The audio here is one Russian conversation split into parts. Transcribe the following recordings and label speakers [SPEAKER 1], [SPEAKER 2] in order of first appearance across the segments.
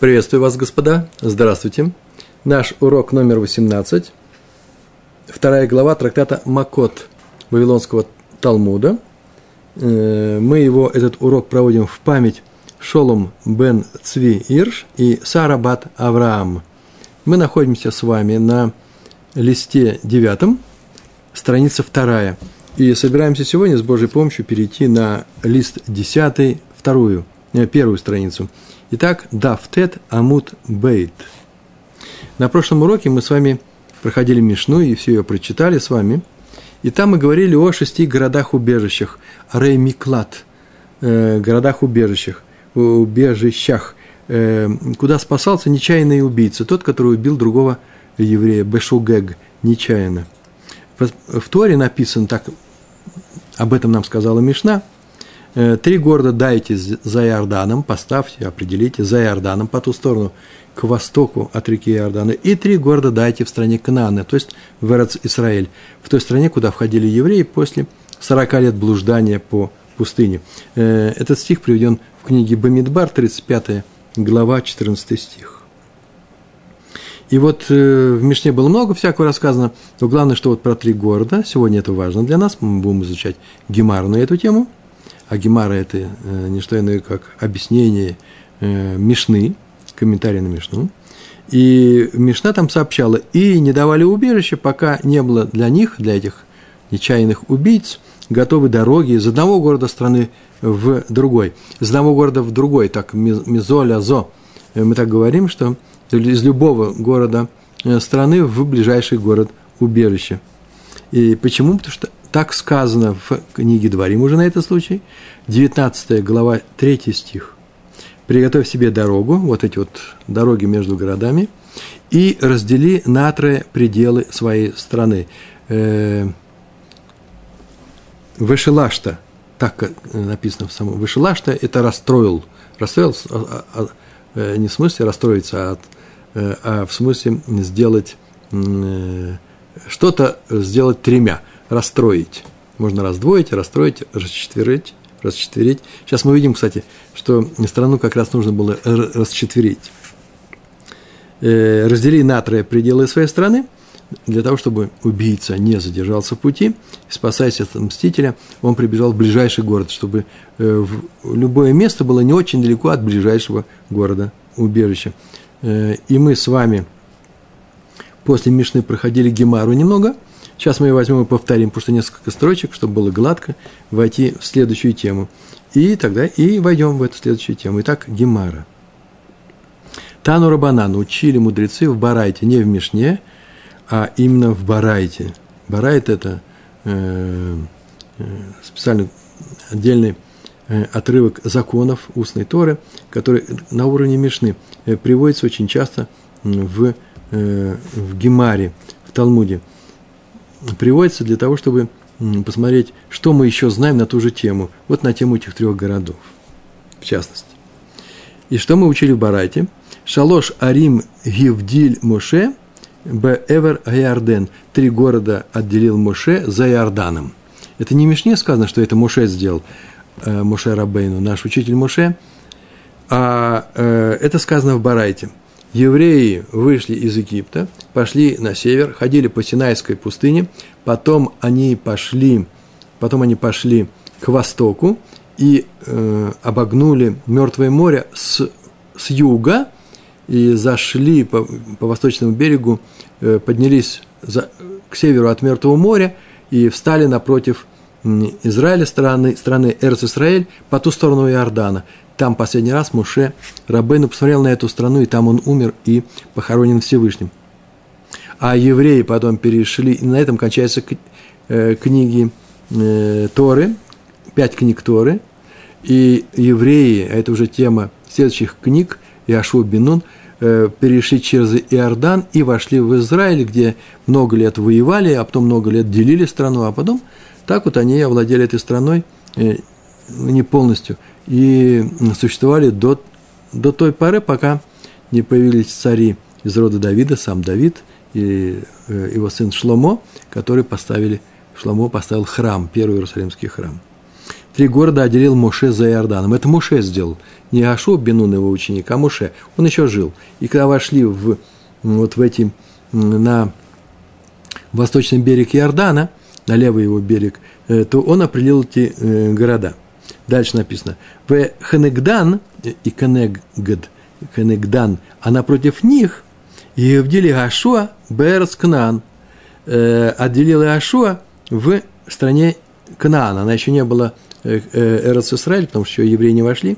[SPEAKER 1] Приветствую вас, господа. Здравствуйте. Наш урок номер 18. Вторая глава трактата Макот Вавилонского Талмуда. Э, мы его, этот урок проводим в память Шолом бен Цви Ирш и Сара бат Авраам. Мы находимся с вами на листе девятом, страница вторая. И собираемся сегодня с Божьей помощью перейти на лист десятый, вторую, э, первую страницу – Итак, Дафтет Амут Бейт. На прошлом уроке мы с вами проходили Мишну и все ее прочитали с вами. И там мы говорили о шести городах-убежищах. Рей Миклад, э, городах-убежищах, убежищах, э, куда спасался нечаянный убийца, тот, который убил другого еврея, Бешугег, нечаянно. В Торе написано так, об этом нам сказала Мишна – три города дайте за Иорданом, поставьте, определите, за Иорданом, по ту сторону, к востоку от реки Иордана. И три города дайте в стране Канаана, то есть в Эрец Исраэль, в той стране, куда входили евреи после 40 лет блуждания по пустыне. Э, этот стих приведен в книге Бамидбар, 35 глава, 14 стих. И вот э, в Мишне было много всякого рассказано, но главное, что вот про три города, сегодня это важно для нас, мы будем изучать Гемар на эту тему – а Гемара – это э, не что иное, как объяснение э, Мишны, комментарий на Мишну. И Мишна там сообщала, и не давали убежища, пока не было для них, для этих нечаянных убийц, готовы дороги из одного города страны в другой. Из одного города в другой, так, мизоля зо. Э, мы так говорим, что из любого города страны в ближайший город убежище. И почему? Потому что так сказано в книге Дворим уже на этот случай, 19 глава, 3 стих. «Приготовь себе дорогу, вот эти вот дороги между городами, и раздели на трое пределы своей страны». Э, Вышелашта, так написано в самом, Вышелашта – это расстроил, расстроил а, а, а, не в смысле расстроиться, а, э, а в смысле сделать э, что-то сделать тремя – расстроить. Можно раздвоить, расстроить, расчетверить, расчетверить. Сейчас мы видим, кстати, что страну как раз нужно было расчетверить. Э, раздели на трое пределы своей страны, для того, чтобы убийца не задержался в пути, спасаясь от мстителя, он прибежал в ближайший город, чтобы э, любое место было не очень далеко от ближайшего города убежища. Э, и мы с вами после Мишны проходили Гемару немного – Сейчас мы ее возьмем и повторим, потому что несколько строчек, чтобы было гладко, войти в следующую тему. И тогда и войдем в эту следующую тему. Итак, Гемара. Тану Рабанан учили мудрецы в Барайте, не в Мишне, а именно в Барайте. Барайт – это э, э, специальный отдельный э, отрывок законов устной Торы, который на уровне Мишны э, приводится очень часто в, в Гемаре, в Талмуде – приводится для того, чтобы посмотреть, что мы еще знаем на ту же тему, вот на тему этих трех городов, в частности. И что мы учили в Барайте? Шалош Арим Гивдиль Моше Б. Эвер Аярден. Три города отделил Моше за Иорданом. Это не Мишне сказано, что это Моше сделал, э, Моше Рабейну, наш учитель Моше, а э, это сказано в Барайте – евреи вышли из Египта, пошли на север, ходили по Синайской пустыне, потом они пошли, потом они пошли к востоку и э, обогнули Мертвое море с, с юга и зашли по, по восточному берегу, э, поднялись за, к северу от Мертвого моря и встали напротив Израиля, страны, страны Эрц-Исраэль, по ту сторону Иордана – там последний раз Муше Рабейну посмотрел на эту страну, и там он умер и похоронен Всевышним. А евреи потом перешли, и на этом кончаются э, книги э, Торы, пять книг Торы, и евреи, а это уже тема следующих книг, Иошуа Бенун, э, перешли через Иордан и вошли в Израиль, где много лет воевали, а потом много лет делили страну, а потом так вот они овладели этой страной не полностью – и существовали до, до той поры, пока не появились цари из рода Давида, сам Давид и э, его сын Шломо, которые поставили, Шломо поставил храм, первый Иерусалимский храм. три города отделил Моше за Иорданом. Это Моше сделал. Не Ашо Бенун, его ученик, а Моше. Он еще жил. И когда вошли в, вот в эти, на восточный берег Иордана, на левый его берег, э, то он определил эти э, города. Дальше написано. В Ханегдан и Канегд, Ханегдан, а напротив них Евдили Ашуа Берс Кнан, э, отделил Ашуа в стране Кнаана. Она еще не была Эрец Исраиль, потому что еще евреи не вошли.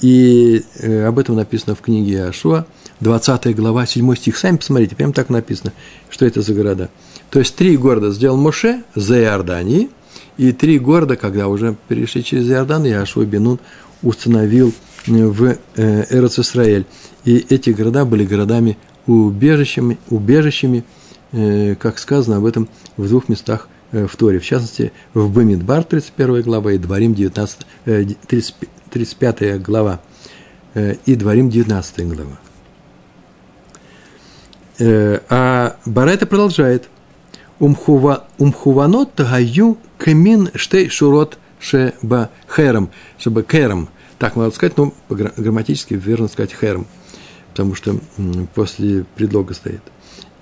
[SPEAKER 1] И об этом написано в книге Ашуа, 20 глава, 7 стих. Сами посмотрите, прям так написано, что это за города. То есть три города сделал Моше за Иорданией, и три города, когда уже перешли через Иордан, Яшуа Бенун установил в Эрец Исраэль. И эти города были городами убежищами, убежищами, как сказано об этом в двух местах в Торе. В частности, в Бамидбар, 31 глава, и Дворим, 19, 35 глава, и Дворим, 19 глава. А Барайта продолжает – умхуванот тагаю камин штей шурот шеба хером, чтобы хером, так надо сказать, но грамматически верно сказать хером, потому что после предлога стоит.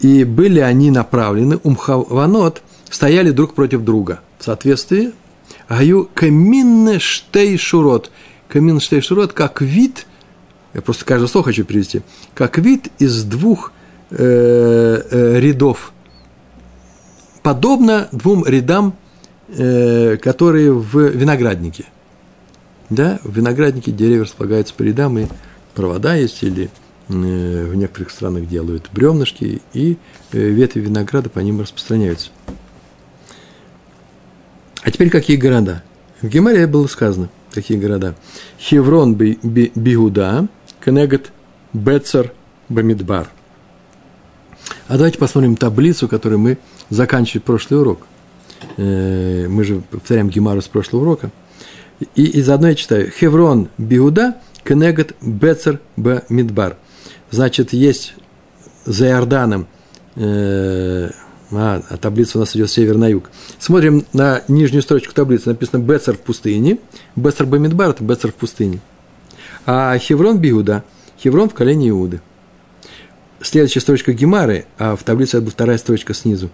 [SPEAKER 1] И были они направлены, умхаванот, стояли друг против друга. В соответствии, гаю камин штей шурот. Камин штей шурот, как вид, я просто каждое слово хочу привести, как вид из двух э, э, рядов подобно двум рядам, э, которые в винограднике. Да, в винограднике деревья располагаются по рядам, и провода есть, или э, в некоторых странах делают бревнышки, и э, ветви винограда по ним распространяются. А теперь какие города? В Гемаре было сказано, какие города. Хеврон Бигуда, Кенегат Бецер Бамидбар. А давайте посмотрим таблицу, которую мы заканчивали прошлый урок. Э, мы же повторяем Гемару с прошлого урока. И, и заодно я читаю. Хеврон Биуда Кенегат Бецер Б Мидбар. Значит, есть за Иорданом, э, а, а таблица у нас идет север на юг. Смотрим на нижнюю строчку таблицы. Написано Бецер в пустыне. Бецер Б Мидбар – это Бецер в пустыне. А Хеврон Биуда. Хеврон в колене Иуды следующая строчка Гемары, а в таблице это вторая строчка снизу.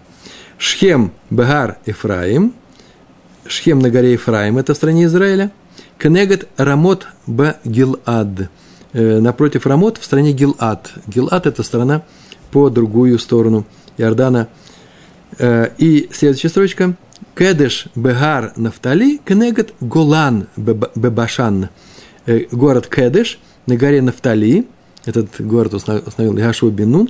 [SPEAKER 1] Шхем Бегар Ефраим, Шхем на горе Ефраим, это в стране Израиля. Кенегат Рамот Б Гилад. Э, напротив Рамот в стране Гилад. Гилад – это страна по другую сторону Иордана. Э, и следующая строчка. Кедеш Бегар Нафтали, Кенегат Голан Бебашан. Э, город Кедеш на горе Нафтали – этот город установил Яшуа Бенун,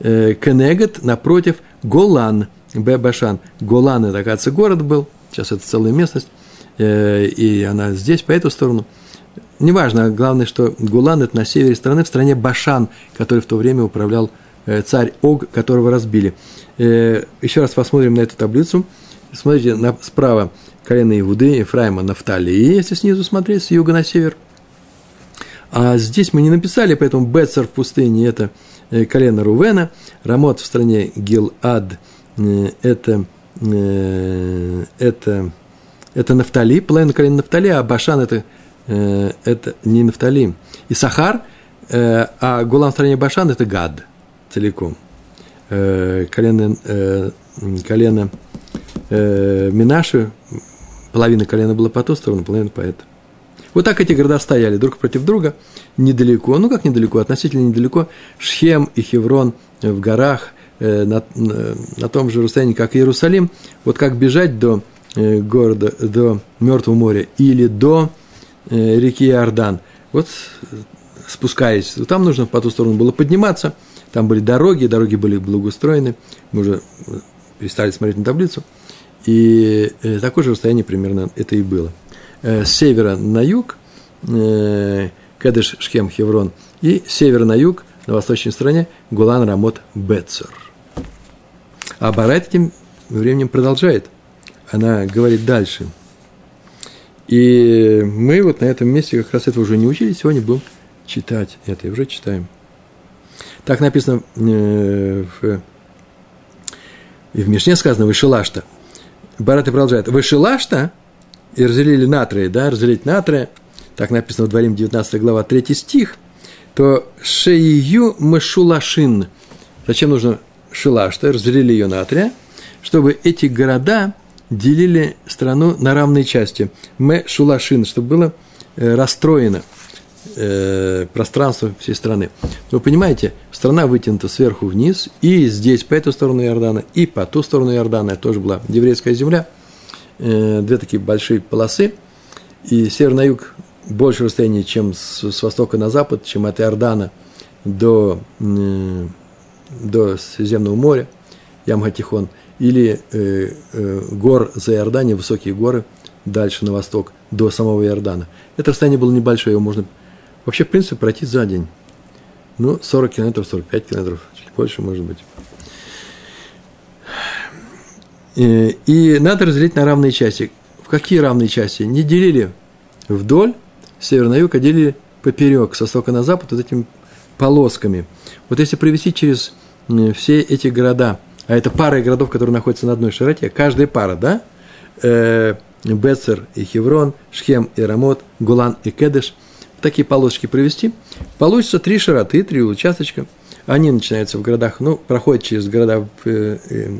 [SPEAKER 1] э, Кенегет напротив Голан, Бебашан. Голан, это, оказывается, город был, сейчас это целая местность, э, и она здесь, по эту сторону. Неважно, главное, что Гулан – это на севере страны, в стране Башан, который в то время управлял э, царь Ог, которого разбили. Еще раз посмотрим на эту таблицу. Смотрите, справа колено Иуды, Ефраима, Нафталии, если снизу смотреть, с юга на север – а здесь мы не написали, поэтому Бецер в пустыне – это э, колено Рувена, Рамот в стране Гилад э, – это, э, это, это Нафтали, половина колена Нафтали, а Башан – это, это не Нафтали. И Сахар, а Гулам в стране Башан – это Гад целиком. Колено, колено Минаши, половина колена была по ту сторону, половина по эту. Вот так эти города стояли друг против друга, недалеко, ну как недалеко, относительно недалеко, Шхем и Хеврон в горах, э, на, на том же расстоянии, как Иерусалим. Вот как бежать до э, города, до Мертвого моря или до э, реки Иордан. Вот спускаясь, там нужно по ту сторону было подниматься, там были дороги, дороги были благоустроены, мы уже перестали смотреть на таблицу, и такое же расстояние примерно это и было э, с севера на юг, э, Кедеш, Шхем, Хеврон, и севера на юг, на восточной стороне, Гулан, Рамот, Бецер. А Барайт этим временем продолжает. Она говорит дальше. И мы вот на этом месте как раз этого уже не учили, сегодня будем читать это, и уже читаем. Так написано э, в, и в Мишне сказано «Вышелашта». Барат продолжает «Вышелашта» и разделили натрия, да, разделить натрия, так написано в Дворим 19 глава 3 стих, то шеию мышулашин. Зачем нужно шилашта? Разделили ее натрия, чтобы эти города делили страну на равные части. Мы шулашин, чтобы было э, расстроено э, пространство всей страны. Вы понимаете, страна вытянута сверху вниз, и здесь, по эту сторону Иордана, и по ту сторону Иордана, тоже была еврейская земля, две такие большие полосы, и север на юг больше расстояние, чем с, с востока на запад, чем от Иордана до, э, до Средиземного моря, Ямгатихон, или э, э, гор за Иорданией, высокие горы, дальше на восток, до самого Иордана. Это расстояние было небольшое, его можно вообще, в принципе, пройти за день. Ну, 40 километров, 45 километров, чуть больше, может быть. И, и надо разделить на равные части. В какие равные части? Не делили вдоль, с севера на юг, а делили поперек, с востока на запад, вот этими полосками. Вот если провести через все эти города, а это пара городов, которые находятся на одной широте, каждая пара, да, э, Бецер и Хеврон, Шхем и Рамот, Гулан и Кедеш, такие полосочки провести, получится три широты, три участочка. Они начинаются в городах, ну, проходят через города в, э, э,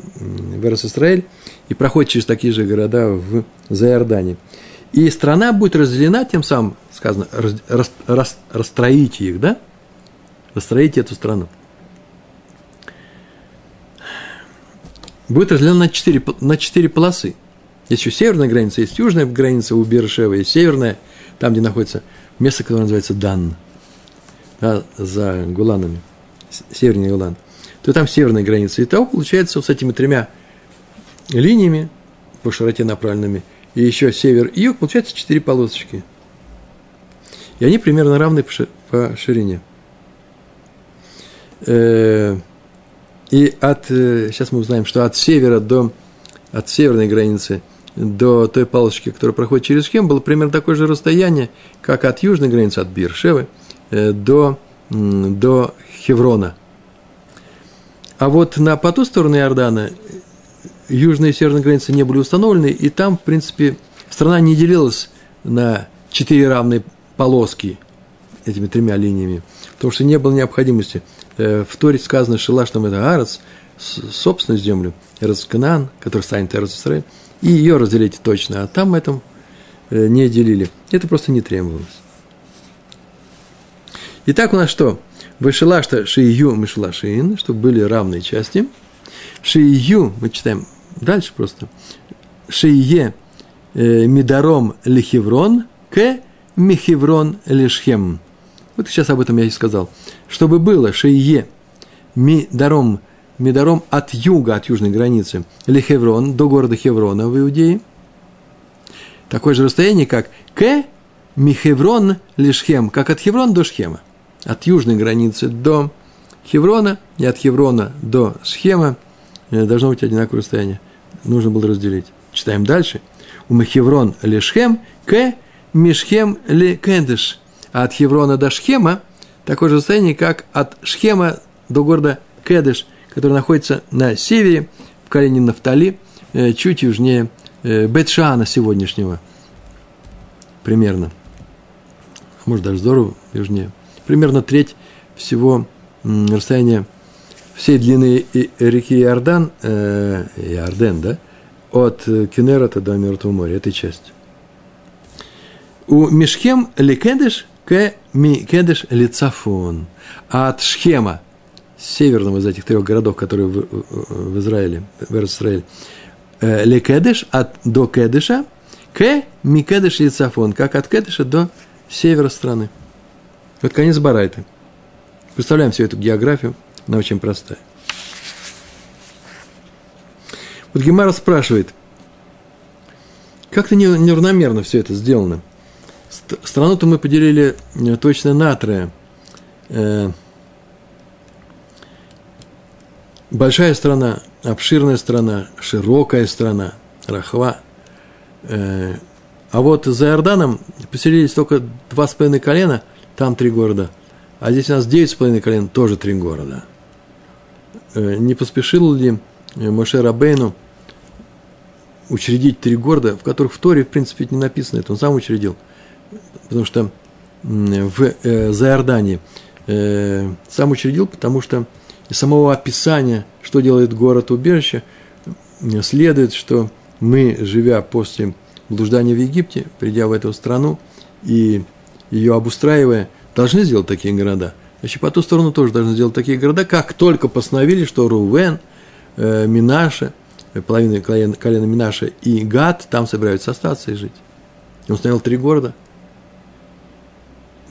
[SPEAKER 1] Иерусалим и проходят через такие же города в Заиордане. И страна будет разделена, тем самым сказано, раз, рас, рас, расстроите их, да? Расстроите эту страну. Будет разделена на четыре, на четыре полосы. Есть еще северная граница, есть южная граница у Бершева, есть северная, там, где находится место, которое называется Дан, да, за Гуланами, северный Гулан, то там северная граница. И того получается вот с этими тремя линиями по широте направленными – и еще север и юг, получается четыре полосочки. И они примерно равны по ширине. Э, и от, э, сейчас мы узнаем, что от севера до, от северной границы до той палочки, которая проходит через Хем, было примерно такое же расстояние, как от южной границы, от Биршевы, э, до, до Хеврона. А вот на по ту сторону Иордана южная и северная границы не были установлены, и там, в принципе, страна не делилась на четыре равные полоски этими тремя линиями, потому что не было необходимости. Э, в Торе сказано, Шилаш там это Арец, собственную землю, Эрцканан, который станет Эрцисраэль, и ее разделить точно, а там этом э, не делили. Это просто не требовалось. Итак, у нас что? Вышелашта шию мышлашин, чтобы были равные части. Шию, мы читаем Дальше просто. Шие э, Мидаром Лихеврон к Михеврон Лишхем. Вот сейчас об этом я и сказал. Чтобы было Шие Мидаром, Мидаром от юга, от южной границы, Лихеврон, до города Хеврона в Иудее. Такое же расстояние, как к Михеврон Лишхем, как от Хеврона до Шхема. От южной границы до Хеврона и от Хеврона до Шхема э, должно быть одинаковое расстояние нужно было разделить. Читаем дальше. У Мехеврон лешхем к Мишхем ле кендеш. А от Хеврона до Шхема такое же расстояние, как от Шхема до города Кедеш, который находится на севере, в колене Нафтали, э, чуть южнее э, Бетшана сегодняшнего. Примерно. Может, даже здорово южнее. Примерно треть всего расстояния всей длины реки Иордан, э, Иорден, да, от Кенерата до Мертвого моря, этой части. У Мишхем Лекедеш к Микедеш Лицафон. А от Шхема, северного из этих трех городов, которые в, в Израиле, в Израиле, э, Лекедеш от, до Кедеша к Микедеш Лицафон, как от Кедеша до севера страны. Вот конец Барайта. Представляем всю эту географию. Она очень простая. Вот Гемара спрашивает, как-то неравномерно все это сделано. Страну-то мы поделили э, точно на трое. Э, большая страна, обширная страна, широкая страна, Рахва. Э, а вот за Иорданом поселились только два с половиной колена, там три города. А здесь у нас девять с половиной колен, тоже три города – Э, не поспешил ли Моше Рабейну учредить три города, в которых в Торе, в принципе, не написано, это он сам учредил. Потому что в э, Заордании э, сам учредил, потому что из самого описания, что делает город-убежище, следует, что мы, живя после блуждания в Египте, придя в эту страну и ее обустраивая, должны сделать такие города. Значит, по ту сторону тоже должны сделать такие города, как только постановили, что Рувен, э, Минаша, э, половина колена, колена Минаша и Гад там собираются остаться и жить. Он установил три города.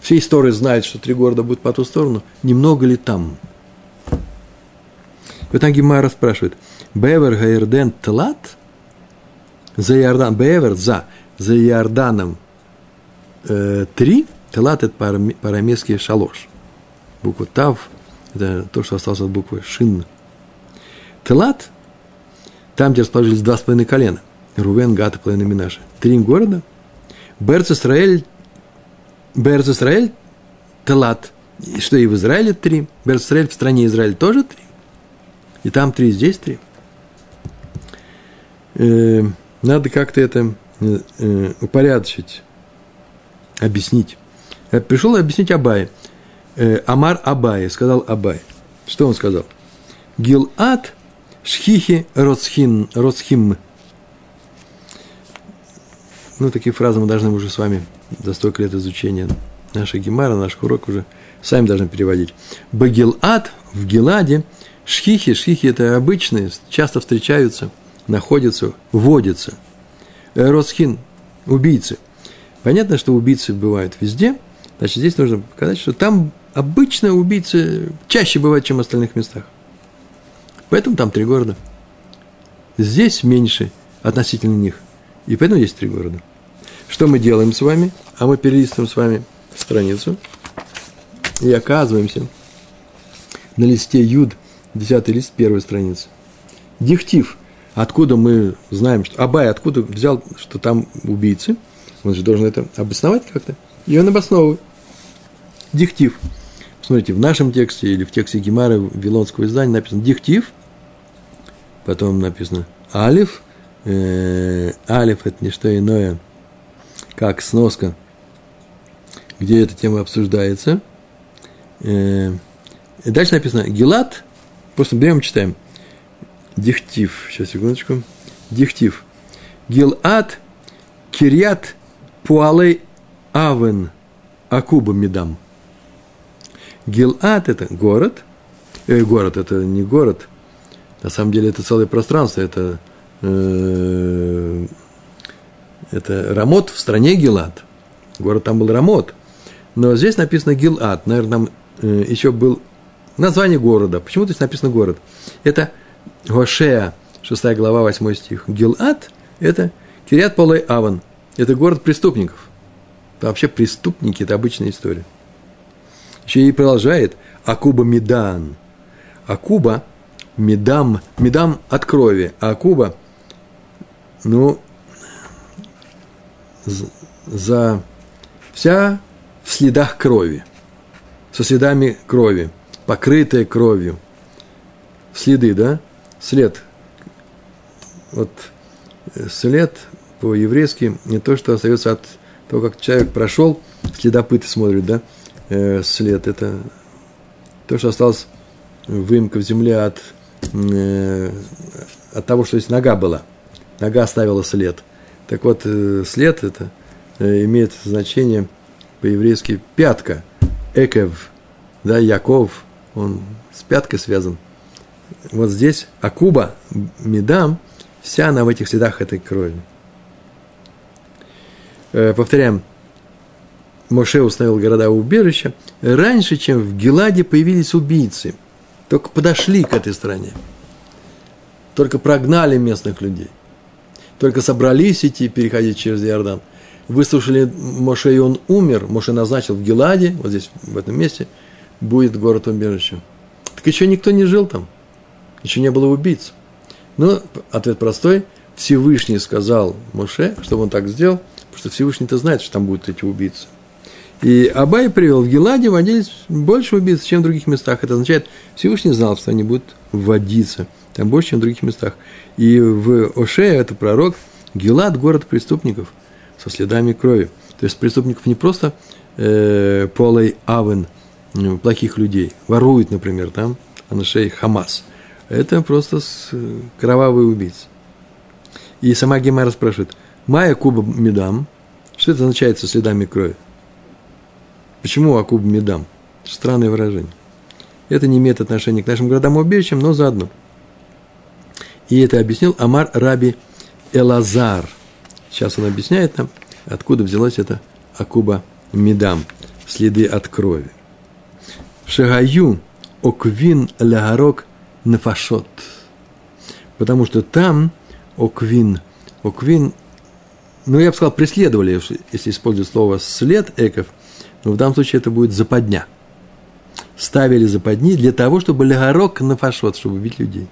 [SPEAKER 1] Все истории знают, что три города будут по ту сторону. Немного ли там? В этом Гимара спрашивает. Бевер Гаирден Тлат? За Иордан, Бевер за, за Иорданом э, три, Тлат это парамесский шалош. Буква Тав, это то, что осталось от буквы Шин. Тлат, там, где расположились два с половиной колена. Рувен, Гат и половина Минаша. Три города. Берц Исраэль, Берц Исраэль, Тлат. Что и в Израиле три. Берц Исраэль в стране Израиль тоже три. И там три, здесь три. Э, надо как-то это э, э, упорядочить, объяснить. Я пришел объяснить Абай. Амар Абай, сказал Абай. Что он сказал? Гилат шхихи роцхин, роцхим. Ну, такие фразы мы должны уже с вами за столько лет изучения нашей гемара, наш урок уже сами должны переводить. Багилат в Геладе – Шхихи, шхихи – это обычные, часто встречаются, находятся, водятся. Э, Росхин – убийцы. Понятно, что убийцы бывают везде, значит, здесь нужно показать, что там обычно убийцы чаще бывают, чем в остальных местах. Поэтому там три города. Здесь меньше относительно них. И поэтому есть три города. Что мы делаем с вами? А мы перелистываем с вами страницу и оказываемся на листе Юд Десятый лист, первая страница. Дихтив. Откуда мы знаем, что Абай откуда взял, что там убийцы? Он же должен это обосновать как-то. И он обосновывает. Дихтив. Смотрите, в нашем тексте или в тексте Гемара Вилонского издания написано Дихтив, потом написано Алиф. Э, алиф – это не что иное, как сноска, где эта тема обсуждается. Э, дальше написано Гилат Просто берем и читаем. Дихтив. Сейчас, секундочку. Дихтив. Гилат Кирят Пуалей Авен Акуба Медам. Гилат – это город. Э, город – это не город. На самом деле это целое пространство. Это, э, это Рамот в стране Гилат. Город там был Рамот. Но здесь написано Гилат. Наверное, там э, еще был Название города. Почему здесь написано город? Это Гошея, 6 глава, 8 стих. Гилат – это Кириат Полей Аван. Это город преступников. Вообще преступники – это обычная история. Еще и продолжает Акуба Медан. Акуба – Медам, Медам от крови. А Акуба, ну, за вся в следах крови, со следами крови – покрытое кровью. Следы, да? След. Вот э, след по-еврейски не то, что остается от того, как человек прошел, следопыты смотрят, да, э, след. Это то, что осталось выемка в земле от, э, от того, что здесь нога была. Нога оставила след. Так вот, э, след это э, имеет значение по-еврейски пятка, экев, да, Яков, он с пяткой связан. Вот здесь Акуба, Медам, вся она в этих следах этой крови. Э, повторяем, Моше установил города убежища раньше, чем в Геладе появились убийцы. Только подошли к этой стране. Только прогнали местных людей. Только собрались идти, переходить через Иордан. Выслушали Моше, и он умер. Моше назначил в Геладе, вот здесь, в этом месте – будет город убежищем. Так еще никто не жил там, еще не было убийц. Но ответ простой. Всевышний сказал Моше, чтобы он так сделал, что Всевышний-то знает, что там будут эти убийцы. И Абай привел в Геладе водились больше убийц, чем в других местах. Это означает, Всевышний знал, что они будут вводиться Там больше, чем в других местах. И в Оше, это пророк, Гилад – город преступников со следами крови. То есть преступников не просто э, полой авен, э, плохих людей, воруют, например, там, Анашей Хамас. Это просто э, кровавый убийца. И сама Гемара спрашивает, Майя Куба Медам, что это означает со следами крови? Почему Акуб Медам? Странное выражение. Это не имеет отношения к нашим городам-убежищам, но заодно. И это объяснил Амар Раби Элазар. Сейчас он объясняет нам, откуда взялось это Акуба Медам, следы от крови. Шагаю оквин лягарок нафашот. Потому что там оквин, оквин, ну, я бы сказал, преследовали, если использовать слово след эков, но в данном случае это будет западня. Ставили западни для того, чтобы лягорок нафашот, чтобы убить людей.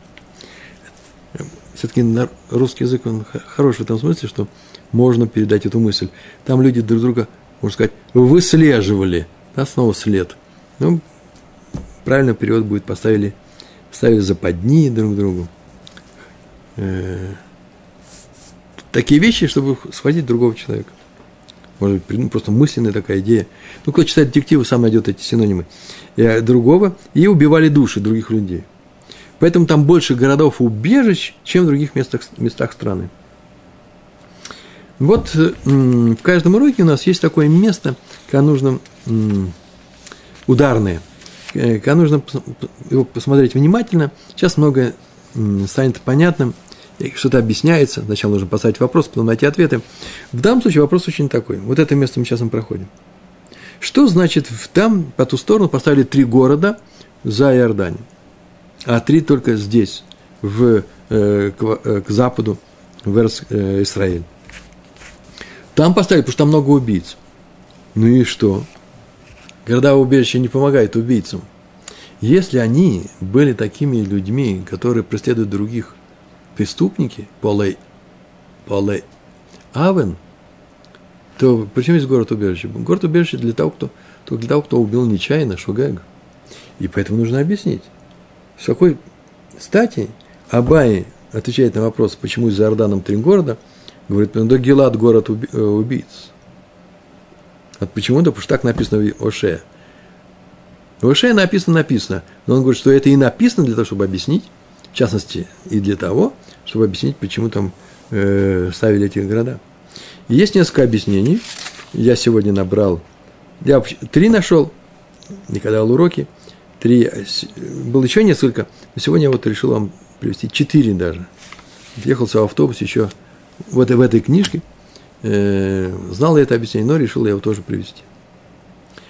[SPEAKER 1] Все-таки русский язык, он хорош в этом смысле, что можно передать эту мысль. Там люди друг друга, можно сказать, выслеживали, да, снова след. Ну, правильный перевод будет поставили, ставили западни друг другу. Э, такие вещи, чтобы схватить другого человека. Может быть, ну, просто мысленная такая идея. Ну, кто читает детективы, сам найдет эти синонимы. И э, другого, и убивали души других людей. Поэтому там больше городов убежищ, чем в других местах, местах страны. Вот в каждом уроке у нас есть такое место, когда нужно ударное, э, когда нужно его посмотреть внимательно. Сейчас многое станет понятным, что-то объясняется. Сначала нужно поставить вопрос, потом найти ответы. В данном случае вопрос очень такой. Вот это место мы сейчас мы проходим. Что значит там, по ту сторону, поставили три города за Иорданием, а три только здесь, в, э, к, э, к западу, в Эрс, э, Израиль. Там поставили, потому что там много убийц. Ну и что? Города убежища не помогают убийцам. Если они были такими людьми, которые преследуют других, преступники, полей, полей авен, то причем есть город убежище? Город убежище для того, кто, только для того, кто убил нечаянно Шугага. И поэтому нужно объяснить, с какой стати Абай отвечает на вопрос, почему за Иорданом три города – Говорит, ну да Гелат город э, убийц. А почему? Да потому что так написано в Оше. В Оше написано, написано. Но он говорит, что это и написано для того, чтобы объяснить, в частности, и для того, чтобы объяснить, почему там э, ставили эти города. И есть несколько объяснений. Я сегодня набрал, я три нашел, не когда уроки, три, было еще несколько, но сегодня я вот решил вам привести четыре даже. Ехался в автобусе еще вот в этой книжке, э, знал я это объяснение, но решил я его тоже привести.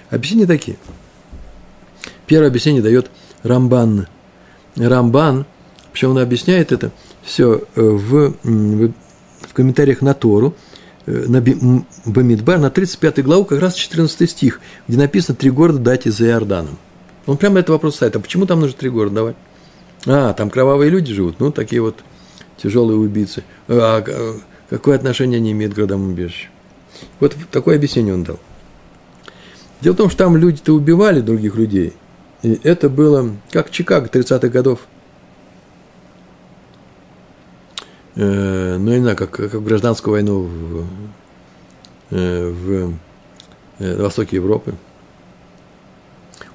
[SPEAKER 1] Объяснения такие. Первое объяснение дает Рамбан. Рамбан, причем он объясняет это все э, в, в, комментариях на Тору, э, на Бамидбар, на 35 главу, как раз 14 стих, где написано «Три города дайте за Иорданом». Он прямо этот вопрос ставит, а почему там нужно три города давать? А, там кровавые люди живут, ну, такие вот тяжелые убийцы. А какое отношение они имеют к городам убежища? Вот такое объяснение он дал. Дело в том, что там люди-то убивали других людей. И это было как Чикаго 30-х годов. Э, ну, не знаю, как, как гражданскую войну в, э, в, э, востоке Европы.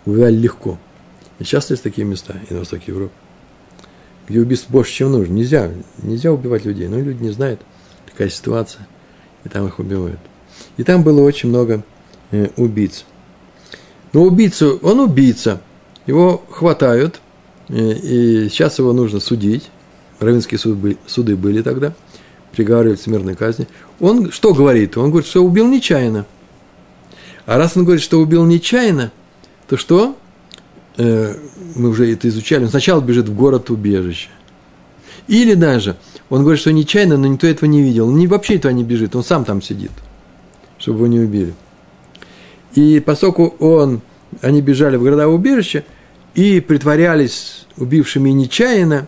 [SPEAKER 1] Убивали легко. И сейчас есть такие места и на востоке Европы где убийств больше, чем нужно. Нельзя, нельзя убивать людей, но люди не знают, такая ситуация, и там их убивают. И там было очень много э, убийц. Но убийцу, он убийца, его хватают, э, и сейчас его нужно судить. Равинские суды, суды были тогда, приговаривали к смертной казни. Он что говорит? Он говорит, что убил нечаянно. А раз он говорит, что убил нечаянно, то что? Э, мы уже это изучали, он сначала бежит в город убежище. Или даже, он говорит, что нечаянно, но никто этого не видел. Он вообще этого не бежит, он сам там сидит, чтобы его не убили. И поскольку он, они бежали в города убежища и притворялись убившими нечаянно,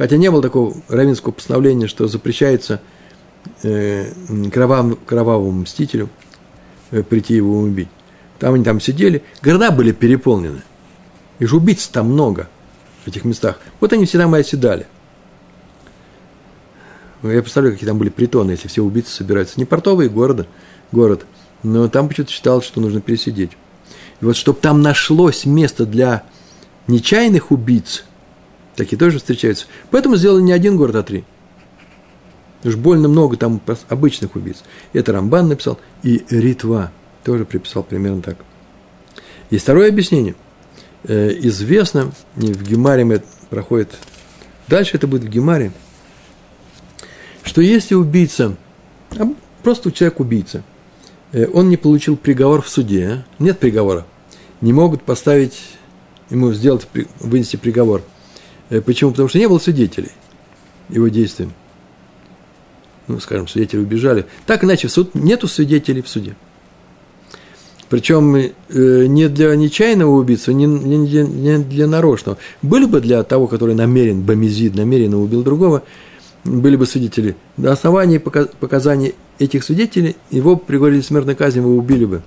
[SPEAKER 1] хотя не было такого равинского постановления, что запрещается э, кровавому, кровавому мстителю э, прийти его убить. Там они там сидели, города были переполнены. И же убийц там много. в этих местах. Вот они всегда мы оседали. Я представляю, какие там были притоны, если все убийцы собираются. Не портовые города, город, но там почему-то считалось, что нужно пересидеть. И вот чтобы там нашлось место для нечаянных убийц, такие тоже встречаются. Поэтому сделали не один город, а три. Уж больно много там обычных убийц. Это Рамбан написал, и Ритва тоже приписал примерно так. Есть второе объяснение. Э, известно, в Гемаре проходит, дальше это будет в Гемаре, что если убийца, а просто человек убийца, э, он не получил приговор в суде, нет приговора, не могут поставить ему сделать, вынести приговор. Э, почему? Потому что не было свидетелей его действиям ну, скажем, свидетели убежали. Так иначе в суд нету свидетелей в суде. Причем э, не для нечаянного убийцы, не, не, не для нарочного. Были бы для того, который намерен, бомизид, намеренно убил другого, были бы свидетели. На основании показаний этих свидетелей его приговорили к смертной казни, его убили бы.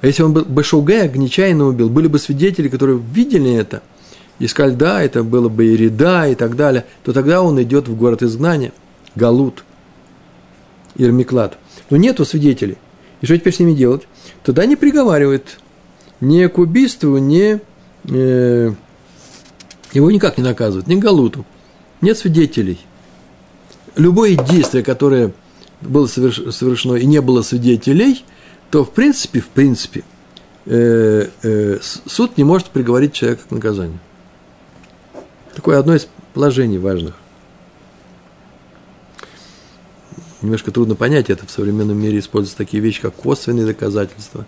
[SPEAKER 1] А если он был Башугая, нечаянно убил, были бы свидетели, которые видели это, и сказали, да, это было бы Ирида и так далее, то тогда он идет в город изгнания, Галут – Ирмиклад, но нету свидетелей. И что теперь с ними делать? Тогда не приговаривают ни к убийству, ни э, его никак не наказывают, ни галуту. Нет свидетелей. Любое действие, которое было совершено и не было свидетелей, то в принципе, в принципе, э, э, суд не может приговорить человека к наказанию. Такое одно из положений важных. немножко трудно понять это. В современном мире используются такие вещи, как косвенные доказательства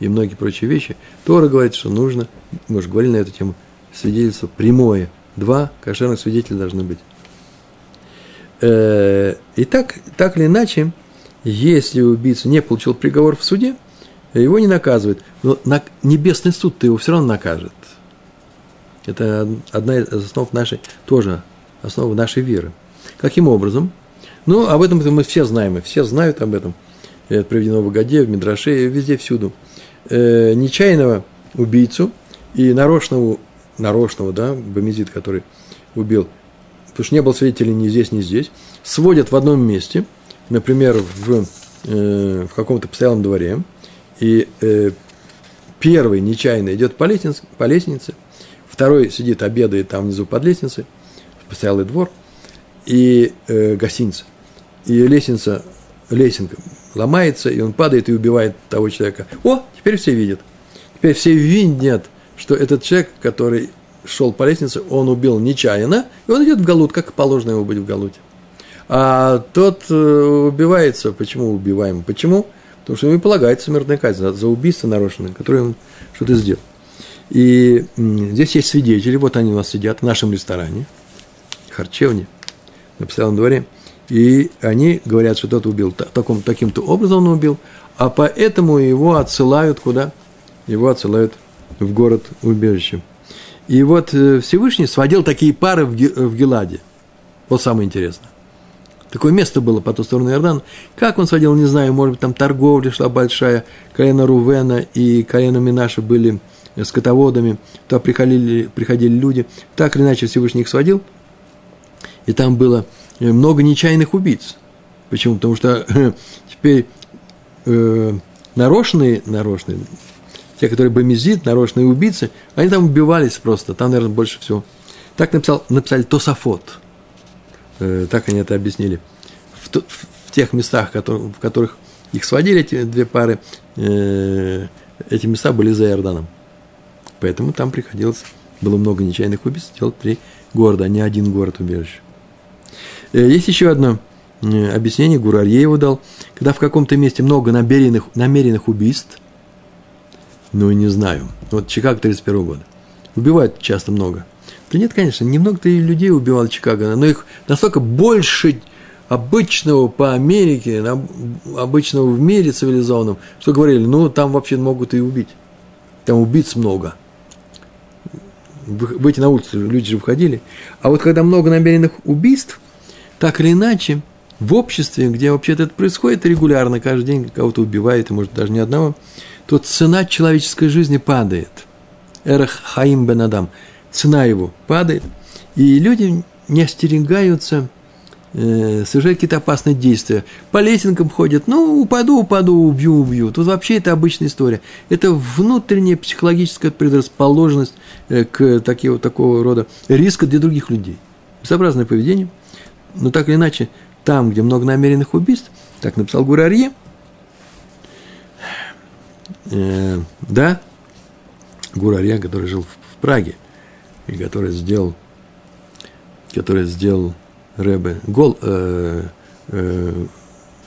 [SPEAKER 1] и многие прочие вещи. Тора говорит, что нужно, мы уже говорили на эту тему, свидетельство прямое. Два кошерных свидетеля должны быть. Э, и так, так или иначе, если убийца не получил приговор в суде, его не наказывают. Но небесный суд-то его все равно накажет. Это одна из основ нашей, тоже основа нашей веры. Каким образом? Ну, об этом мы все знаем, и все знают об этом. Это приведено в Агаде, в Мидраше, везде, всюду. Э, нечаянного убийцу и нарочного, нарочного, да, бомизит, который убил, потому что не было свидетелей ни здесь, ни здесь, сводят в одном месте, например, в, э, в каком-то постоялом дворе, и э, первый нечаянно идет по лестнице, по лестнице, второй сидит, обедает там внизу под лестницей, постоялый двор, и э, гостиница и лестница, лесенка ломается, и он падает и убивает того человека. О, теперь все видят. Теперь все видят, что этот человек, который шел по лестнице, он убил нечаянно, и он идет в галут, как положено его быть в галуте. А тот э, убивается. Почему убиваем? Почему? Потому что ему полагается смертная казнь за, убийство нарушенное, которое он что-то сделал. И здесь есть свидетели, вот они у нас сидят в нашем ресторане, харчевне, на постоялом дворе – и они говорят, что тот убил таком, таким-то образом он убил, а поэтому его отсылают куда? Его отсылают в город убежище. И вот э, Всевышний сводил такие пары в Геладе. Вот самое интересное. Такое место было по ту сторону Иордана. Как он сводил, не знаю, может быть, там торговля шла большая. Колено Рувена и колено Минаша были скотоводами. Туда приходили, приходили люди. Так или иначе Всевышний их сводил. И там было Э, много нечаянных убийц. Почему? Потому что теперь э, нарочные, нарочные, те, которые бомизит, нарочные убийцы, они там убивались просто, там, наверное, больше всего. Так написал, написали Тософот. Э, так они это объяснили. В, в тех местах, в которых их сводили, эти две пары, э, эти места были за Иорданом. Поэтому там приходилось, было много нечаянных убийств, делать три города, а не один город убежище. Э, есть еще одно э, объяснение, Гурарье его дал, когда в каком-то месте много намеренных, намеренных убийств, ну, не знаю, вот Чикаго 31 года, убивают часто много. Да нет, конечно, немного-то и людей убивал Чикаго, но их настолько больше обычного по Америке, обычного в мире цивилизованном, что говорили, ну, там вообще могут и убить. Там убийц много. Выйти на улицу, люди же выходили. А вот когда много намеренных убийств, так или иначе, в обществе, где вообще-то это происходит регулярно, каждый день кого-то убивает, и может даже не одного, то цена человеческой жизни падает. Эрах Хаим Бен Адам. цена его падает, и люди не остерегаются э, совершать какие-то опасные действия. По лесенкам ходят, ну, упаду, упаду, убью, убью. Тут вообще это обычная история. Это внутренняя психологическая предрасположенность э, к такие, такого рода риска для других людей. Безобразное поведение. Но так или иначе, там, где много намеренных убийств, так написал Гурарье, э, да, Гурарье, который жил в, в Праге, и который сделал, который сделал Рэбе гол, э, э,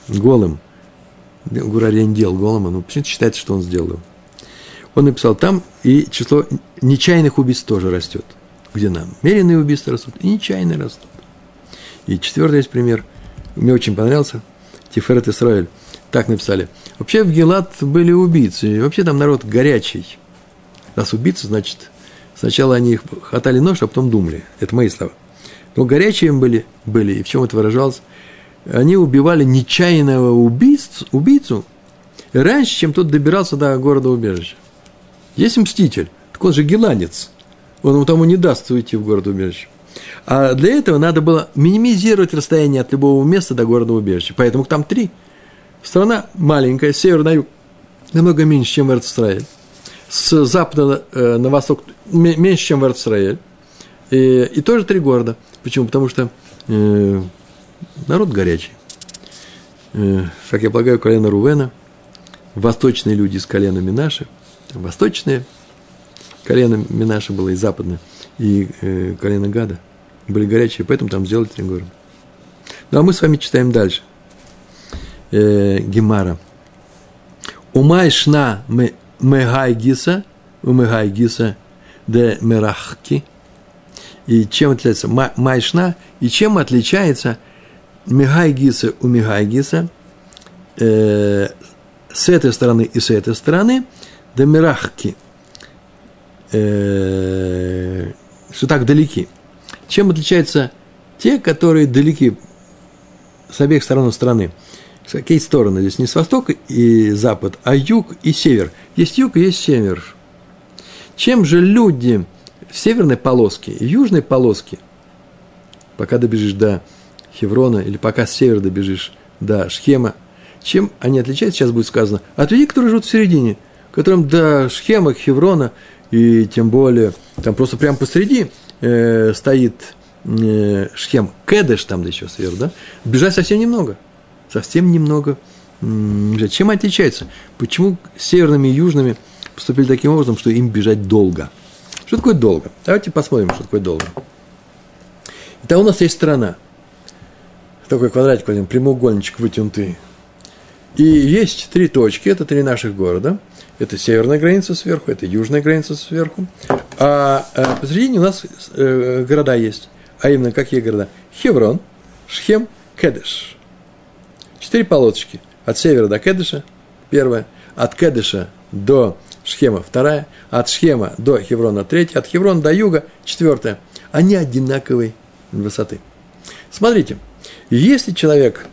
[SPEAKER 1] голым, Гурарье не делал голым, но почему-то считается, что он сделал его. Он написал там, и число нечаянных убийств тоже растет. Где намеренные убийства растут, и нечаянные растут. И четвертый есть пример. Мне очень понравился. Тиферет Исраэль. Так написали. Вообще в Гелат были убийцы. И вообще там народ горячий. Раз убийцы, значит, сначала они их хватали нож, а потом думали. Это мои слова. Но горячие им были, были. И в чем это выражалось? Они убивали нечаянного убийцу, убийцу раньше, чем тот добирался до города убежища. Есть мститель, так он же геланец. Он ему тому не даст уйти в город убежище. А для этого надо было минимизировать расстояние от любого места до города убежища. Поэтому там три. Страна маленькая, север на юг, намного меньше, чем Эрцисраэль. С запада э, на восток меньше, чем Эрцисраэль. И, и тоже три города. Почему? Потому что э, народ горячий. Э, как я полагаю, колено Рувена, восточные люди с колена Минаши, восточные, колено Минаши было и западное, и э, колено Гада – были горячие, поэтому там сделали три города. Ну, а мы с вами читаем дальше. Э, Гемара. Умай шна мегай гиса, умегай гиса де мерахки. И чем отличается майшна, и чем отличается мегай гиса у мегай гиса э, с этой стороны и с этой стороны, де мерахки, э, что так далеки. Чем отличаются те, которые далеки с обеих сторон страны? Какие стороны? Здесь не с востока и запад, а юг и север. Есть юг и есть север. Чем же люди северной полоске и южной полоске, пока добежишь до Хеврона или пока с севера добежишь до Шхема, чем они отличаются, сейчас будет сказано, от людей, которые живут в середине, которым до Шхема, Хеврона и тем более там просто прямо посреди – э, стоит э, шхем кедеш там да еще сверху, да, бежать совсем немного. Совсем немного. Чем отличается? Почему северными и южными поступили таким образом, что им бежать долго? Что такое долго? Давайте посмотрим, что такое долго. Итак, у нас есть страна. Такой квадратик, один прямоугольничек вытянутый. И есть три точки, это три наших города. Это северная граница сверху, это южная граница сверху. А, а посередине у нас э, города есть. А именно, какие города? Хеврон, Шхем, Кедеш. Четыре полосочки. От севера до Кедеша, первая. От Кедеша до Шхема, вторая. От Шхема до Хеврона, третья. От Хеврона до юга, четвертая. Они одинаковой высоты. Смотрите, если человек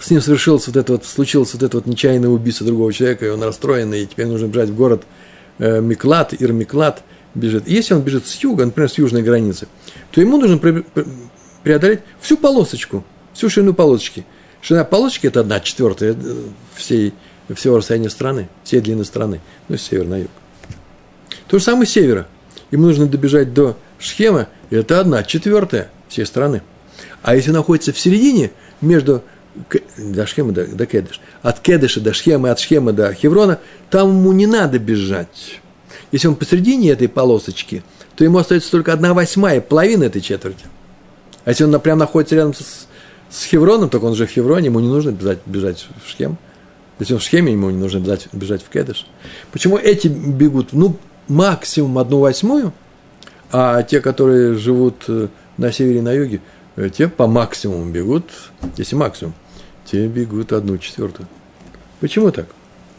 [SPEAKER 1] с ним совершилось вот это вот, случилось вот это вот нечаянное убийство другого человека, и он расстроенный, и теперь нужно бежать в город э, Миклад, Ирмиклад бежит. И если он бежит с юга, например, с южной границы, то ему нужно преодолеть всю полосочку, всю ширину полосочки. Ширина полосочки – это одна четвертая э, всей, всего расстояния страны, всей длины страны, ну, с севера на юг. То же самое с севера. Ему нужно добежать до Шхема, и это одна четвертая всей страны. А если находится в середине, между до Шхема до, до Кедыш, от Кедыша до Шхема, от Шхема до Хеврона, там ему не надо бежать. Если он посередине этой полосочки, то ему остается только одна восьмая, половина этой четверти. А если он прям находится рядом с, с Хевроном, так он же в Хевроне, ему не нужно бежать, бежать в Шхем. Если он в Шхеме, ему не нужно бежать, бежать в Кедыш. Почему эти бегут, ну, максимум одну восьмую, а те, которые живут э, на севере и на юге, э, те по максимуму бегут, если максимум, те бегут одну четвертую. Почему так?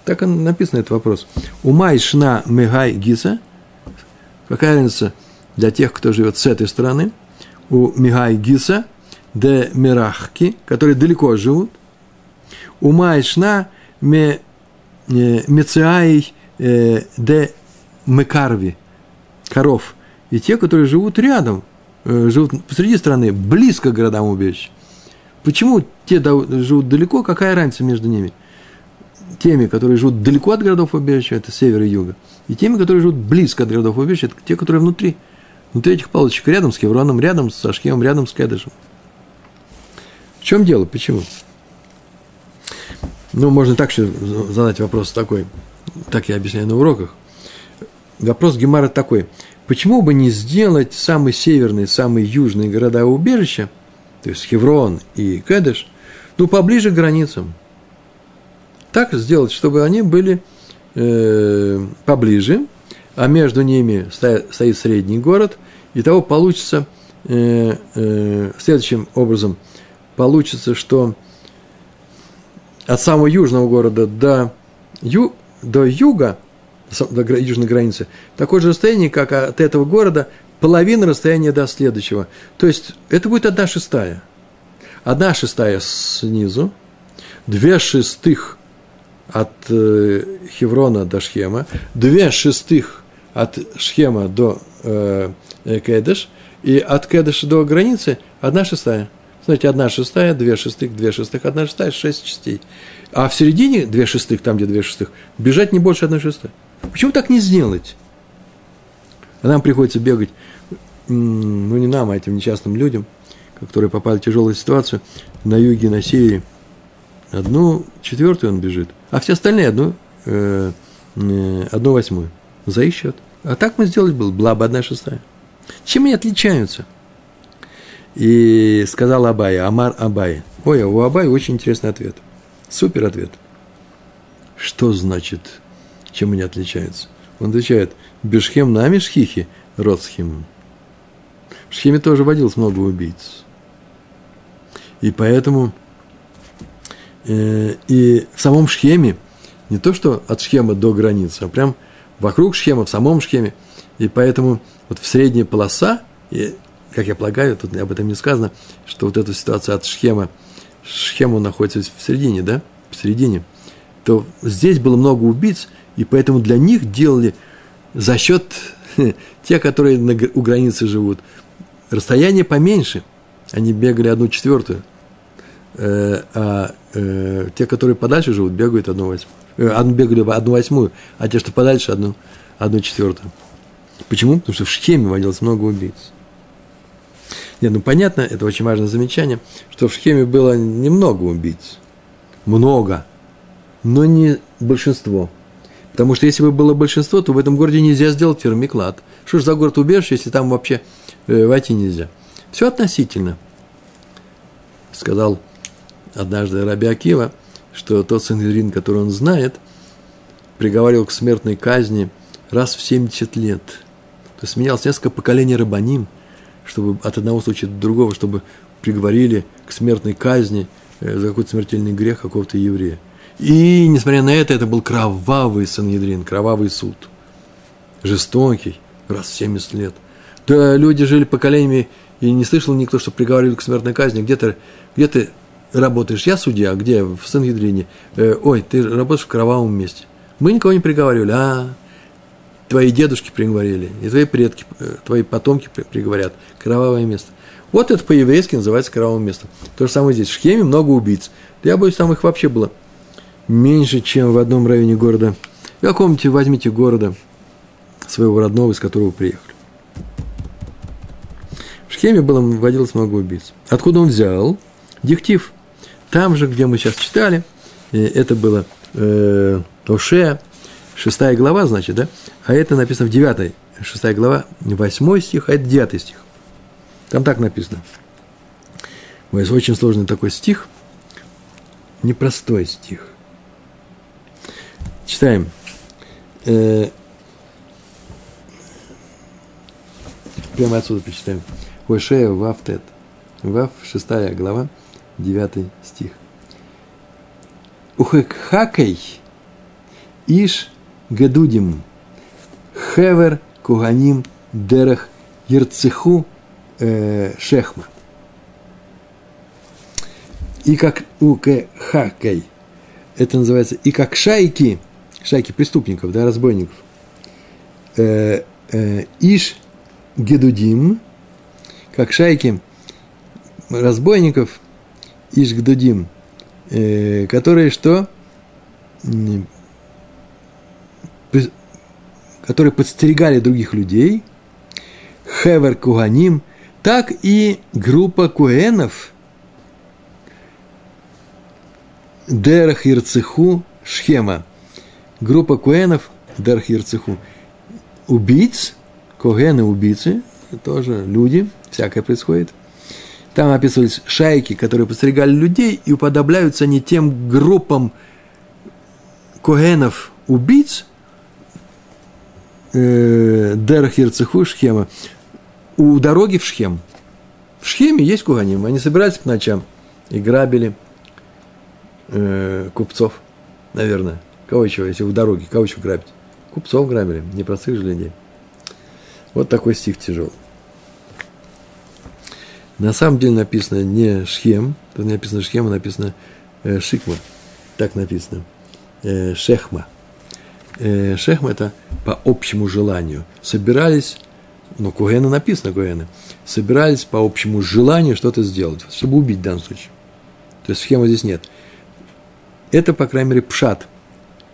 [SPEAKER 1] Так написан этот вопрос. Умай шна мегай гиса. Какая разница для тех, кто живет с этой стороны? У мегай гиса де мирахки, которые далеко живут. Умай шна ме, э, мециай э, де Мекарви, коров, и те, которые живут рядом, э, живут посреди страны, близко к городам убежищ. Почему те живут далеко, какая разница между ними? Теми, которые живут далеко от городов убежища, это север и юга, и теми, которые живут близко от городов убежища, это те, которые внутри, внутри этих палочек, рядом с Хевроном, рядом с Ашкемом, рядом с Кедышем. Чем дело? Почему? Ну, можно так же задать вопрос такой, так я объясняю на уроках. Вопрос Гемара такой. Почему бы не сделать самые северные, самые южные города убежища, то есть Хеврон и Кедеш, ну, поближе к границам? Так сделать, чтобы они были э, поближе, а между ними стоит, стоит средний город, и того получится э, э, следующим образом, получится, что от самого южного города до, ю, до юга, до южной границы, такое же расстояние, как от этого города половина расстояния до следующего. То есть это будет одна шестая. Одна шестая снизу, две шестых от э, Хеврона до Шхема, две шестых от Шхема до э, Кедеш, и от Кедеша до границы одна шестая. Смотрите, одна шестая, две шестых, две шестых, одна шестая, шесть частей. А в середине две шестых, там, где две шестых, бежать не больше одной шестой. Почему так не сделать? А нам приходится бегать, ну не нам, а этим несчастным людям, которые попали в тяжелую ситуацию, на юге, на севере. Одну четвертую он бежит, а все остальные одну, э, э, одну восьмую. За их счет. А так мы сделать было, была бы одна шестая. Чем они отличаются? И сказал Абая, Амар Абай. Ой, а у Абая очень интересный ответ. Супер ответ. Что значит, чем они отличаются? Он отвечает, Бешхем нами шхихи родсхим. В Шхеме тоже водилось много убийц. И поэтому э, и в самом Шхеме, не то что от Шхема до границы, а прям вокруг Шхема, в самом Шхеме. И поэтому вот в средняя полоса, и как я полагаю, тут об этом не сказано, что вот эта ситуация от Шхема, Шхему находится в середине, да, в середине, то здесь было много убийц, и поэтому для них делали за счет тех, которые на, у границы живут, расстояние поменьше, они бегали одну четвертую, э, а э, те, которые подальше живут, бегают одну восьмую, э, бегали одну восьмую, а те, что подальше, одну, одну четвертую. Почему? Потому что в Шхеме водилось много убийц. Нет, ну понятно, это очень важное замечание, что в Шхеме было немного убийц. Много. Но не большинство. Потому что если бы было большинство, то в этом городе нельзя сделать термиклад. Что ж за город убежище, если там вообще э, войти нельзя? Все относительно. Сказал однажды Раби Акива, что тот Сангедрин, который он знает, приговаривал к смертной казни раз в 70 лет. То есть менялось несколько поколений рабаним – чтобы от одного случая до другого, чтобы приговорили к смертной казни э, за какой-то смертельный грех какого-то еврея. И, несмотря на это, это был кровавый Санедрин, кровавый суд. Жестокий, раз в 70 лет. Да, люди жили поколениями, и не слышал никто, что приговорили к смертной казни. Где ты, где ты работаешь? Я судья, где? В Сангедрине. Э, ой, ты работаешь в кровавом месте. Мы никого не приговаривали. А, твои дедушки приговорили, и твои предки, э, твои потомки приговорят. Кровавое место. Вот это по-еврейски называется кровавым местом. То же самое здесь. В Шхеме много убийц. Я боюсь, там их вообще было меньше, чем в одном районе города. В каком-нибудь возьмите города своего родного, из которого приехали. В Шхеме было, водилось много убийц. Откуда он взял? Диктив. Там же, где мы сейчас читали, это было э, Оше, шестая глава, значит, да? А это написано в девятой, шестая глава, восьмой стих, а это девятый стих. Там так написано. Очень сложный такой стих, непростой стих. Читаем. Э, прямо отсюда почитаем. Хошея Вафтет. Вав, шестая глава, девятый стих. Ухекхакей Иш Гедудим, Хевер, Куганим, Дерех, Ерцеху, э, Шехма. И как у Хакей, это называется, и как шайки, шайки преступников, да, разбойников, э, э, Иш Гедудим, как шайки разбойников. Иш Гедудим, э, которые что? Которые подстерегали других людей, Хевер Куганим, так и группа куэнов Дерах Ирцеху Шхема. Группа куэнов Дерах Ирцеху. Убийц, куэны убийцы, тоже люди, всякое происходит. Там описывались шайки, которые подстерегали людей, и уподобляются они тем группам куэнов убийц, э, Дерах Ирцеху Шхема, у дороги в Шхем. В Шхеме есть куганим, они собирались по ночам и грабили э, купцов, наверное. Кого еще, если в дороге, кого еще грабить? Купцов грабили, непростых же людей. Вот такой стих тяжелый. На самом деле написано не Шхем, тут не написано Шхем, а написано э, Шикма. Так написано. Э, шехма. Э, это по общему желанию. Собирались но Куэна написано Куэна, собирались по общему желанию что-то сделать, чтобы убить в данном случае. То есть схемы здесь нет. Это, по крайней мере, пшат.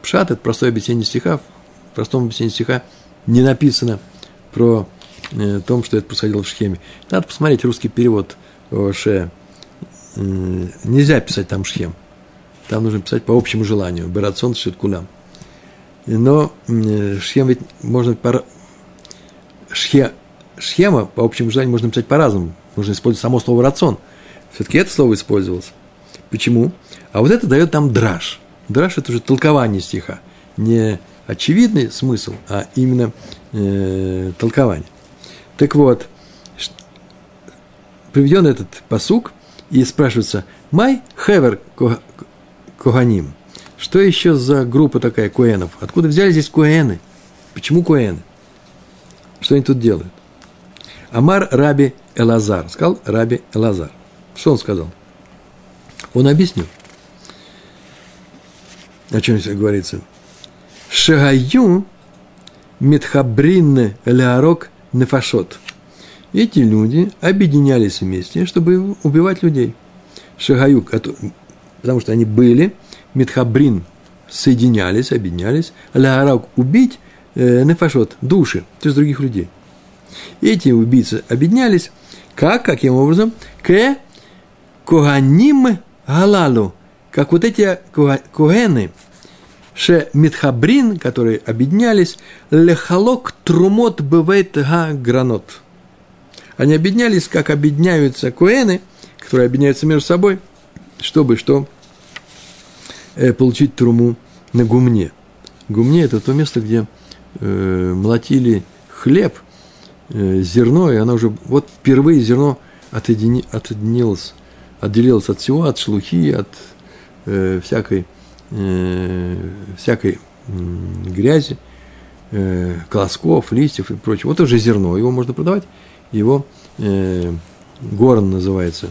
[SPEAKER 1] Пшат – это простое объяснение стиха. В простом объяснении стиха не написано про э, том, что это происходило в схеме. Надо посмотреть русский перевод Ше. Нельзя писать там схем. Там нужно писать по общему желанию. Берацон шиткулям. Но схем ведь можно шхе, схема, по общему желанию, можно написать по-разному. Нужно использовать само слово «рацион». Все-таки это слово использовалось. Почему? А вот это дает нам драж. Драж – это уже толкование стиха. Не очевидный смысл, а именно э, толкование. Так вот, приведен этот посук, и спрашивается, «Май хевер коганим». Что еще за группа такая куэнов? Откуда взяли здесь куэны? Почему куэны? Что они тут делают? Амар Раби Элазар. Сказал Раби Элазар. Что он сказал? Он объяснил. О чем здесь говорится? Шагаю Митхабрин Леарок Нефашот. Эти люди объединялись вместе, чтобы убивать людей. Шагаю, потому что они были, Митхабрин соединялись, объединялись, Леарок убить – э, нефашот, души, то есть других людей. Эти убийцы объединялись, как, каким образом? К коганим галалу, как вот эти коэны, ше митхабрин, которые объединялись, лехалок трумот бывает га гранот. Они объединялись, как объединяются коэны, которые объединяются между собой, чтобы что? Э, получить труму на гумне. Гумне – это то место, где э, молотили хлеб, э, зерно, и оно уже, вот впервые зерно отъедини, отъединилось, отделилось от всего, от шелухи, от э, всякой, э, всякой э, грязи, э, колосков, листьев и прочего. Вот уже зерно, его можно продавать, его э, горн называется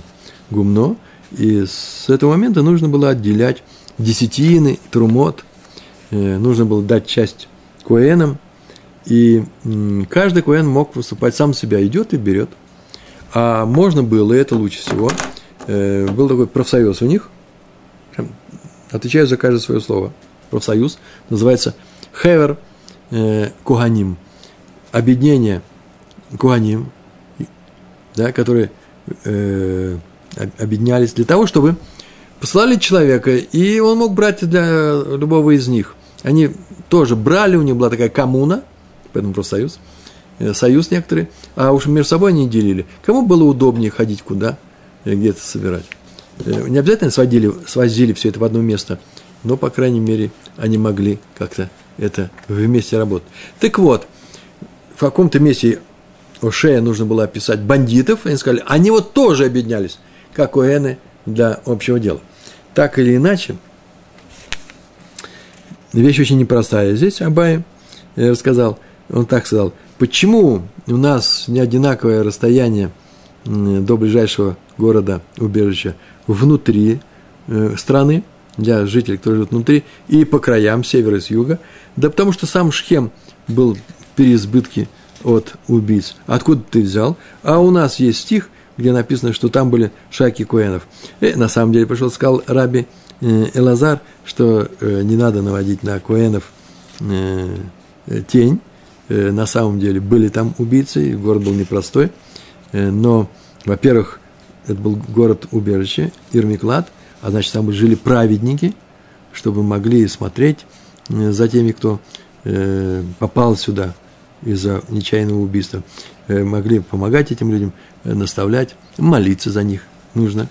[SPEAKER 1] гумно, и с этого момента нужно было отделять десятины, трумот, э, нужно было дать часть коэном, и каждый коэн мог выступать сам себя, идет и берет. А можно было, и это лучше всего, э, был такой профсоюз у них, отвечаю за каждое свое слово, профсоюз, называется Хевер э, Куганим, объединение Куганим, да, которые э, объединялись для того, чтобы послали человека, и он мог брать для любого из них. Они тоже брали, у них была такая коммуна, поэтому просто союз, э, союз некоторые, а уж между собой они делили. Кому было удобнее ходить куда, э, где-то собирать. Э, не обязательно сводили, свозили все это в одно место, но, по крайней мере, они могли как-то это вместе работать. Так вот, в каком-то месте Ошея нужно было описать бандитов, они сказали, они вот тоже объединялись, как Оэны для общего дела. Так или иначе – вещь очень непростая. Здесь Абай рассказал, он так сказал, почему у нас не одинаковое расстояние до ближайшего города, убежища, внутри э, страны, для жителей, которые живут внутри, и по краям, севера и с юга. Да потому что сам Шхем был переизбытки от убийц. Откуда ты взял? А у нас есть стих, где написано, что там были шайки коэнов. И на самом деле пришел, сказал Раби э, Элазар, что э, не надо наводить на коэнов э, тень. На самом деле были там убийцы, город был непростой. Но, во-первых, это был город-убежище, Ирмиклад, а значит, там жили праведники, чтобы могли смотреть за теми, кто попал сюда из-за нечаянного убийства. Могли помогать этим людям, наставлять, молиться за них нужно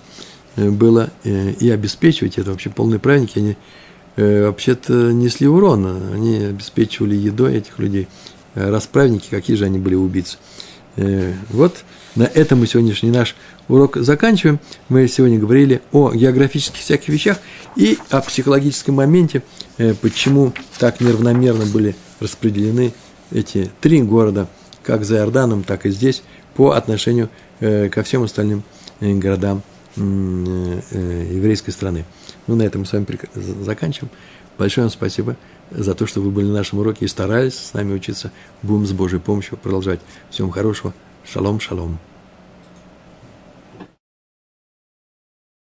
[SPEAKER 1] было и обеспечивать это. Вообще полные праведники, они вообще-то несли урон, они обеспечивали едой этих людей. Расправники, какие же они были убийцы. Вот на этом мы сегодняшний наш урок заканчиваем. Мы сегодня говорили о географических всяких вещах и о психологическом моменте, почему так неравномерно были распределены эти три города, как за Иорданом, так и здесь, по отношению э, ко всем остальным э, городам э, еврейской страны. Ну, на этом мы с вами заканчиваем. Большое вам спасибо за то, что вы были на нашем уроке и старались с нами учиться. Будем с Божьей помощью продолжать. Всем хорошего. Шалом, шалом.